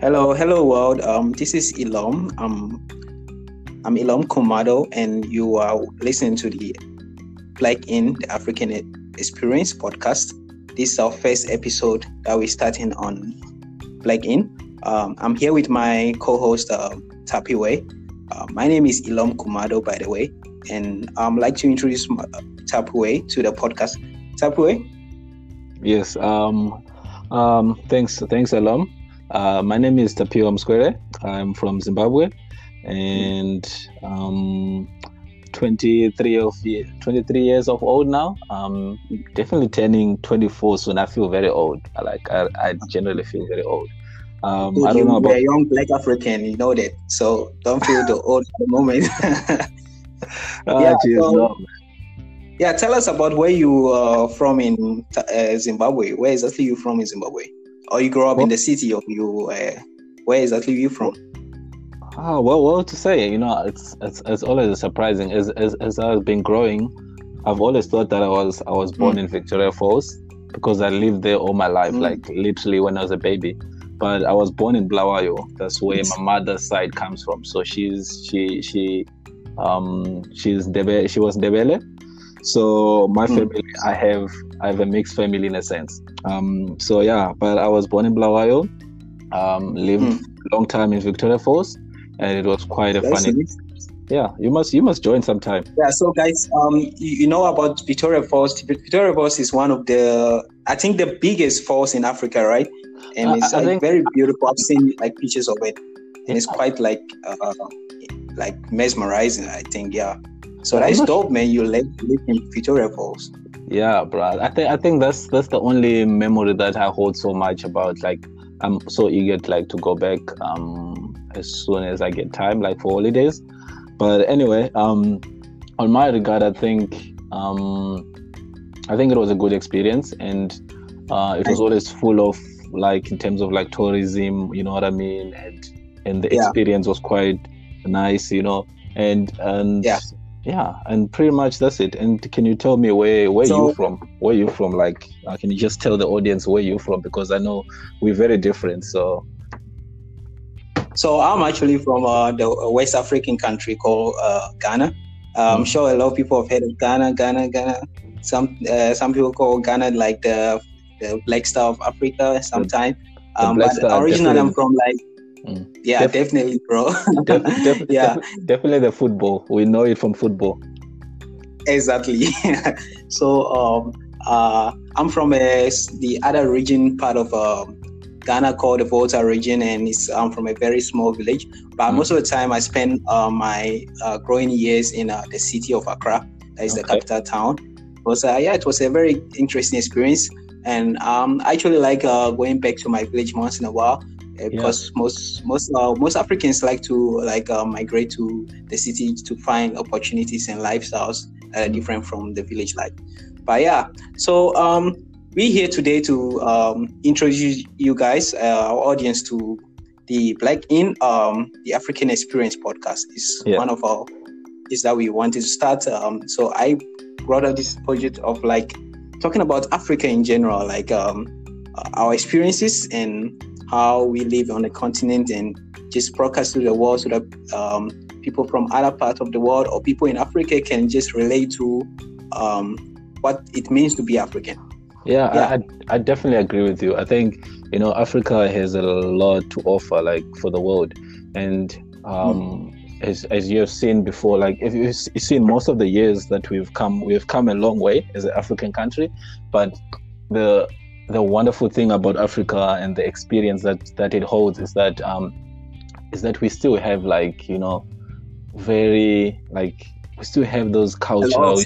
Hello, hello world. Um, this is Ilom. Um, I'm Ilom Komado, and you are listening to the Black in the African Experience podcast. This is our first episode that we're starting on Black in. Um, I'm here with my co-host uh, Tapiwe. Uh, my name is Ilom Kumado, by the way, and I'd like to introduce my, uh, Tapiwe to the podcast. Tapiwe. Yes. Um. Um. Thanks. Thanks, Ilom. Uh, my name is Tapiwe Msquere. I'm from Zimbabwe, and um, 23 of 23 years of old now. Um, definitely turning 24 soon. I feel very old. Like I, I generally feel very old. Um, Dude, I don't know about a young black African. You know that, so don't feel the old at the moment. oh, yeah, geez, so, no. yeah, tell us about where you are from in uh, Zimbabwe. Where exactly you from in Zimbabwe? Or you grow up what? in the city or you uh, where exactly you from oh well well to say you know it's it's, it's always surprising as, as as i've been growing i've always thought that i was i was born mm. in victoria falls because i lived there all my life mm. like literally when i was a baby but i was born in Bulawayo. that's where my mother's side comes from so she's she she um she's Debe, she was Ndebele so my mm. family, I have I have a mixed family in a sense. Um, so yeah, but I was born in Bulawayo, um, lived mm. long time in Victoria Falls, and it was quite a That's funny. Yeah, you must you must join sometime. Yeah, so guys, um, you, you know about Victoria Falls. Victoria Falls is one of the I think the biggest falls in Africa, right? And it's like think, very beautiful. I've seen like pictures of it, and it's quite like uh, like mesmerizing. I think, yeah. So that's dope, man. You live, live in Victoria Falls. Yeah, bro. I think I think that's that's the only memory that I hold so much about. Like, I'm so eager to, like to go back um as soon as I get time, like for holidays. But anyway, um, on my regard, I think um, I think it was a good experience, and uh, it was always full of like in terms of like tourism. You know what I mean? And and the yeah. experience was quite nice. You know, and and yeah yeah and pretty much that's it. And can you tell me where where so, you from? Where you from? Like uh, can you just tell the audience where you from? Because i know we're very different so. So i'm actually from uh, the west african country called uh, ghana. Uh, i'm mm. sure a lot of people have heard of ghana ghana ghana. Some uh, some people call ghana like the the black star of africa sometimes um, but originally i'm from like Mm. Yeah, def- definitely, bro. def- def- yeah, definitely the football. We know it from football. Exactly. so um, uh, I'm from a, the other region part of um, Ghana called the Volta region, and it's I'm from a very small village. But mm. most of the time, I spend uh, my uh, growing years in uh, the city of Accra, that is okay. the capital town. Was yeah, it was a very interesting experience, and um, I actually like uh, going back to my village once in a while because yeah. most most uh, most Africans like to like uh, migrate to the city to find opportunities and lifestyles that are different from the village life. But yeah, so um, we're here today to um, introduce you guys, uh, our audience, to the Black in um, the African Experience podcast. Is yeah. one of our is that we wanted to start. Um, so I brought up this project of like talking about Africa in general, like um, our experiences and how we live on the continent and just broadcast to the world so that um, people from other parts of the world or people in Africa can just relate to um, what it means to be African. Yeah, yeah. I, I definitely agree with you. I think you know Africa has a lot to offer, like for the world, and um, mm. as as you have seen before, like if you've seen most of the years that we've come, we've come a long way as an African country, but the the wonderful thing about Africa and the experience that that it holds is that um, is that we still have like you know very like we still have those cultural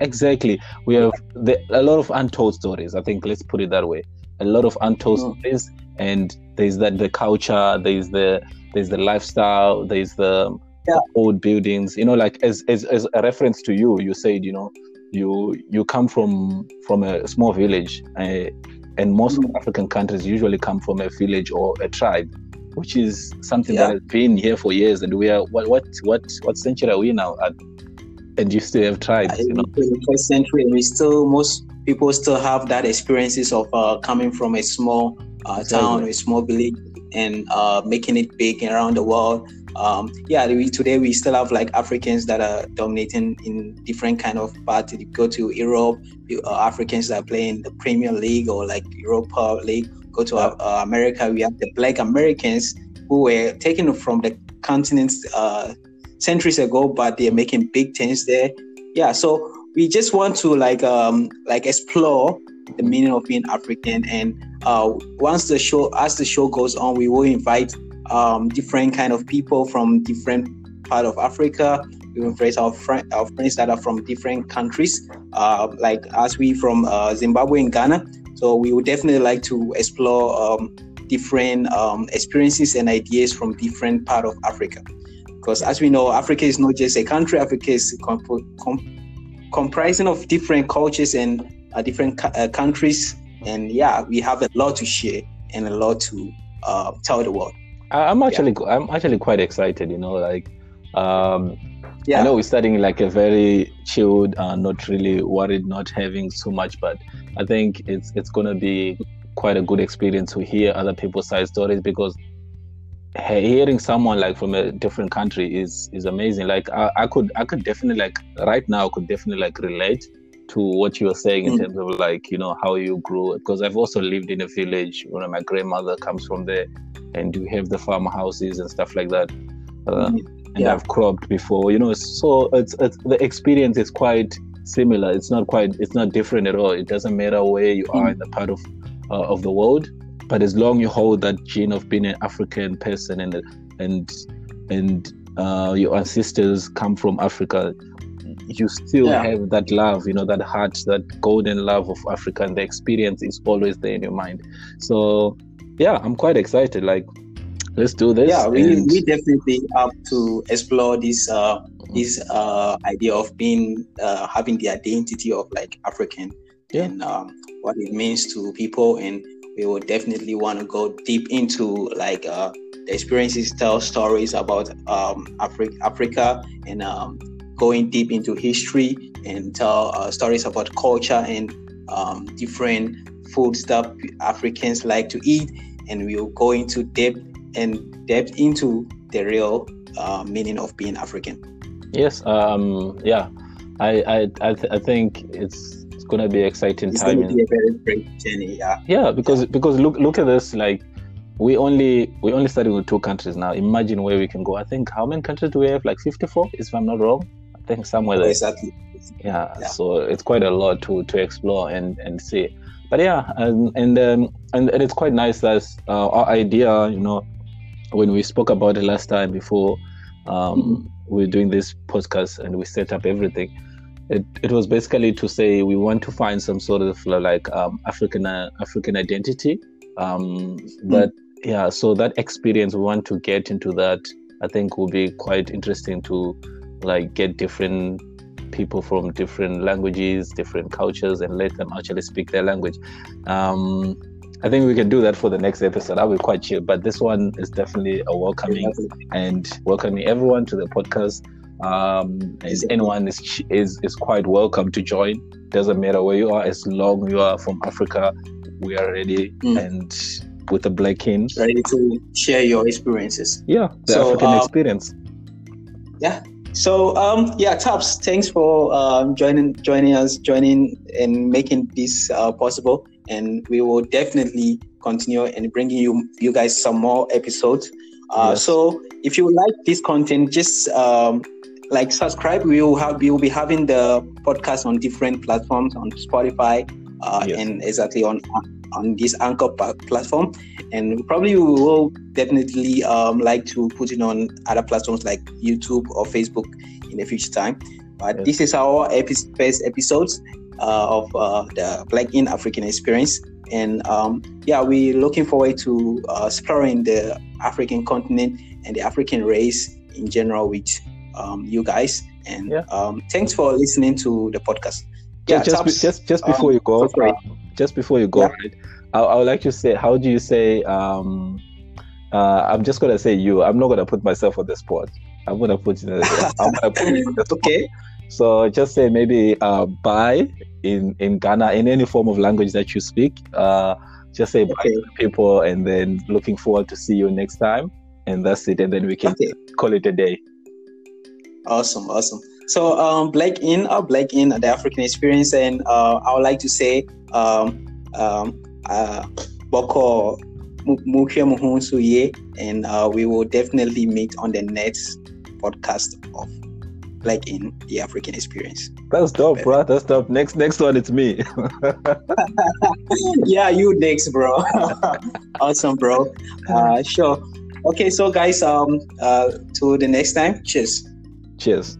exactly. We have the, a lot of untold stories i think. Let's put it that way. A lot of untold mm. stories and there's that the culture there's the there's the lifestyle there's the yeah. old buildings. You know like as, as as a reference to you you said you know you you come from from a small village uh, and most mm. African countries usually come from a village or a tribe which is something yeah. that has been here for years and we are what what what what century are we now at and you still have tribes you know 21st century we still most people still have that experiences of uh, coming from a small uh, town or a small village and uh, making it big around the world. Um, yeah, we, today we still have like Africans that are dominating in different kind of parts. You go to Europe, uh, Africans that are playing the Premier League or like Europa League. Go to uh, America, we have the Black Americans who were taken from the continents uh, centuries ago, but they're making big things there. Yeah, so we just want to like um, like explore the meaning of being African. And uh, once the show, as the show goes on, we will invite um, different kind of people from different part of Africa. We invite our, our friends that are from different countries, uh, like as we from uh, Zimbabwe and Ghana. So we would definitely like to explore um, different um, experiences and ideas from different part of Africa. Because as we know, Africa is not just a country. Africa is comp- com- comprising of different cultures and uh, different uh, countries, and yeah, we have a lot to share and a lot to uh, tell the world. I'm actually yeah. I'm actually quite excited. You know, like um, yeah. I know we're starting like a very chilled, uh, not really worried, not having so much, but I think it's it's gonna be quite a good experience to hear other people's side stories because hearing someone like from a different country is is amazing. Like I, I could I could definitely like right now could definitely like relate to what you were saying in mm. terms of like you know how you grew because I've also lived in a village where my grandmother comes from there, and you have the farmhouses and stuff like that. Uh, mm. And. I've cropped before, you know. So it's, it's the experience is quite similar. It's not quite it's not different at all. It doesn't matter where you mm. are in the part of uh, of the world, but as long you hold that gene of being an African person and and and uh, your ancestors come from Africa, you still yeah. have that love, you know, that heart, that golden love of Africa, and the experience is always there in your mind. So, yeah, I'm quite excited. Like, let's do this. Yeah, we, and... we definitely have to explore this uh, this uh, idea of being uh, having the identity of like African yeah. and um, what it means to people, and we will definitely want to go deep into like uh, the experiences, tell stories about um, Afri- Africa, and um, going deep into history and tell uh, stories about culture and um, different foods that Africans like to eat, and we'll go into depth and depth into the real uh, meaning of being African. Yes, um, yeah, I I I, th- I think it's it's gonna be exciting it's time. It's gonna be a very great journey. Yeah. Yeah, because yeah. because look look at this like we only we only started with two countries now. Imagine where we can go. I think how many countries do we have? Like fifty four, if I'm not wrong. I think somewhere there. Exactly. Yeah, yeah, So it's quite a lot to to explore and and see. But yeah, and and um, and, and it's quite nice that uh, our idea, you know, when we spoke about it last time before um, we are doing this podcast and we set up everything. It, it was basically to say we want to find some sort of like um, African uh, African identity, um, but mm-hmm. yeah, so that experience we want to get into that. I think will be quite interesting to like get different people from different languages, different cultures, and let them actually speak their language. Um, I think we can do that for the next episode. I'll be quite chill, but this one is definitely a welcoming and welcoming everyone to the podcast. Um, as anyone is, is is quite welcome to join. Doesn't matter where you are, as long you are from Africa, we are ready mm. and with a black in ready to share your experiences. Yeah, the so, African um, experience. Yeah, so um, yeah, Taps, thanks for um, joining joining us, joining and making this uh, possible. And we will definitely continue and bringing you you guys some more episodes. Uh, yes. So if you like this content, just um, like subscribe. We will have we will be having the podcast on different platforms on Spotify uh, yes. and exactly on on this Anchor platform, and probably we will definitely um, like to put it on other platforms like YouTube or Facebook in the future time. But yes. this is our epi- first episodes uh, of uh, the Black in African experience, and um, yeah, we're looking forward to uh, exploring the African continent and the African race in general with um, you guys. And yeah. Um, thanks for listening to the podcast. Yeah, just, just, just before you go, uh, just before you go, yeah. right? I, I, would like to say, how do you say? Um, uh, I'm just gonna say you. I'm not gonna put myself on the spot. I'm gonna put you. I'm gonna put you on the spot. Okay. So just say maybe uh, bye in in Ghana in any form of language that you speak. Uh, just say bye to people and then looking forward to see you next time. And that's it. And then we can okay. call it a day. Awesome, awesome. So um, Black in or Black in the African experience, and uh, I would like to say um, um, uh, Boko and uh, we will definitely meet on the next podcast of Black in the African experience. That's dope, bro. That's dope. Next, next one, it's me. yeah, you next, bro. awesome, bro. Uh, sure. Okay, so guys, um, uh, to the next time. Cheers. Cheers.